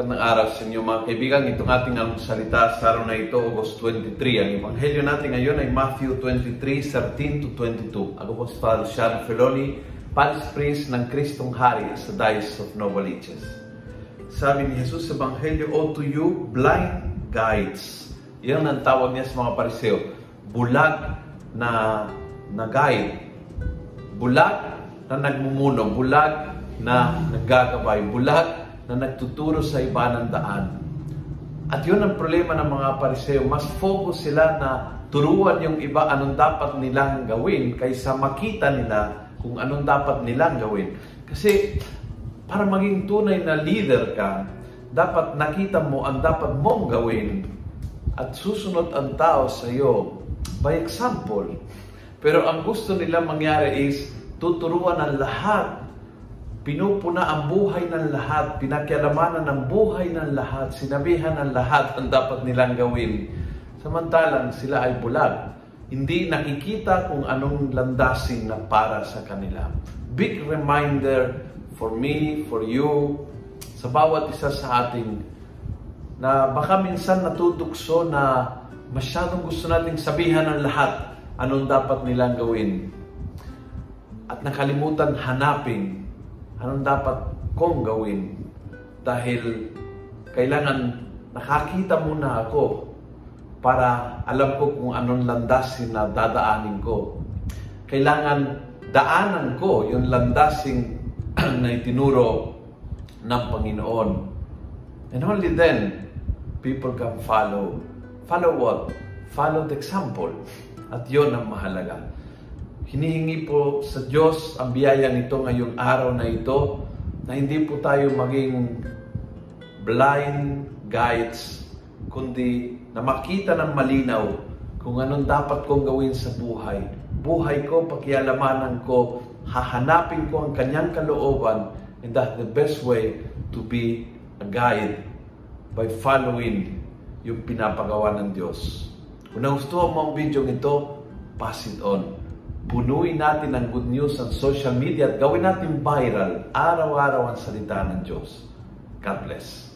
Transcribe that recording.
Magandang araw sa inyo mga kaibigan. Itong ating ang salita sa araw na ito, August 23. Ang Ebanghelyo natin ngayon ay Matthew 23, 13 to 22. Ako po si Father Sean Feloni, Palace Priest ng Kristong Hari sa Diocese of Novaliches. Sabi ni Jesus sa Ebanghelyo, O to you, blind guides. Yan ang tawag niya sa mga pariseo. Bulag na, na guide. Bulag na nagmumuno. Bulag na naggagabay. Bulag na nagtuturo sa iba ng daan. At yun ang problema ng mga pariseo. Mas focus sila na turuan yung iba anong dapat nilang gawin kaysa makita nila kung anong dapat nilang gawin. Kasi para maging tunay na leader ka, dapat nakita mo ang dapat mong gawin at susunod ang tao sa iyo by example. Pero ang gusto nila mangyari is tuturuan ang lahat pinupuna ang buhay ng lahat, pinakialamanan ng buhay ng lahat, sinabihan ng lahat ang dapat nilang gawin. Samantalang sila ay bulag. Hindi nakikita kung anong landasin na para sa kanila. Big reminder for me, for you, sa bawat isa sa ating na baka minsan natutokso na masyadong gusto nating sabihan ng lahat anong dapat nilang gawin. At nakalimutan hanapin anong dapat kong gawin dahil kailangan nakakita muna ako para alam ko kung anong landasin na dadaanin ko. Kailangan daanan ko yung landasin na itinuro ng Panginoon. And only then, people can follow. Follow what? Follow the example. At yon ang mahalaga. Hinihingi po sa Diyos ang biyaya nito ngayong araw na ito na hindi po tayo maging blind guides, kundi na makita ng malinaw kung anong dapat kong gawin sa buhay. Buhay ko, pakialamanan ko, hahanapin ko ang kanyang kalooban and that's the best way to be a guide by following yung pinapagawa ng Diyos. Kung nagustuhan mo ang video ito, pass it on. Punuin natin ang good news sa social media at gawin natin viral araw-araw ang salita ng Diyos. God bless.